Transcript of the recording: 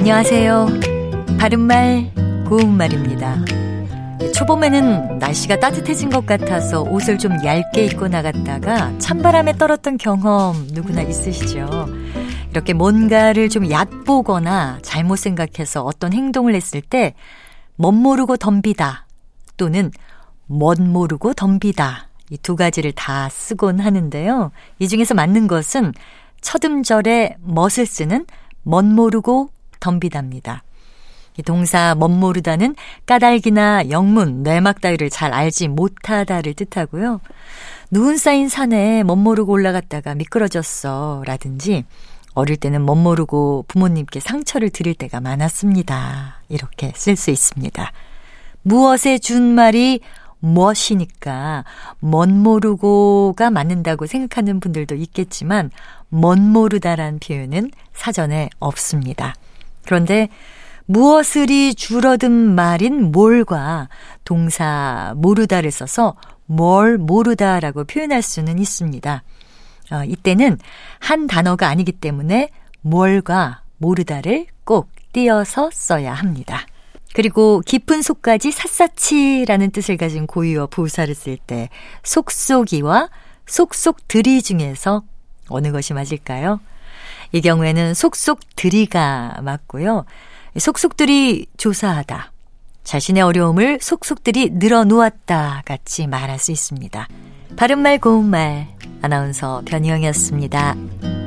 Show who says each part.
Speaker 1: 안녕하세요. 바른말, 고운말입니다. 초봄에는 날씨가 따뜻해진 것 같아서 옷을 좀 얇게 입고 나갔다가 찬바람에 떨었던 경험 누구나 있으시죠? 이렇게 뭔가를 좀 얕보거나 잘못 생각해서 어떤 행동을 했을 때 멋모르고 덤비다 또는 멋모르고 덤비다 이 두 가지를 다 쓰곤 하는데요. 이 중에서 맞는 것은 첫 음절에 멋을 쓰는 멋모르고 덤비답니다. 이 동사 멋모르다는 까닭이나 영문, 뇌막 따위를 잘 알지 못하다를 뜻하고요. 누운 쌓인 산에 멋모르고 올라갔다가 미끄러졌어 라든지 어릴 때는 멋모르고 부모님께 상처를 드릴 때가 많았습니다. 이렇게 쓸 수 있습니다. 무엇에 준 말이 무엇이니까 멋모르고가 맞는다고 생각하는 분들도 있겠지만 멋모르다란 표현은 사전에 없습니다. 그런데 무엇을이 줄어든 말인 뭘과 동사 모르다를 써서 뭘 모르다라고 표현할 수는 있습니다. 어, 이때는 한 단어가 아니기 때문에 뭘과 모르다를 꼭 띄어서 써야 합니다. 그리고 깊은 속까지 샅샅이라는 뜻을 가진 고유어 부사를 쓸 때 속속이와 속속들이 중에서 어느 것이 맞을까요? 이 경우에는 속속들이가 맞고요. 속속들이 조사하다. 자신의 어려움을 속속들이 늘어놓았다 같이 말할 수 있습니다. 바른말 고운말 아나운서 변희영이었습니다.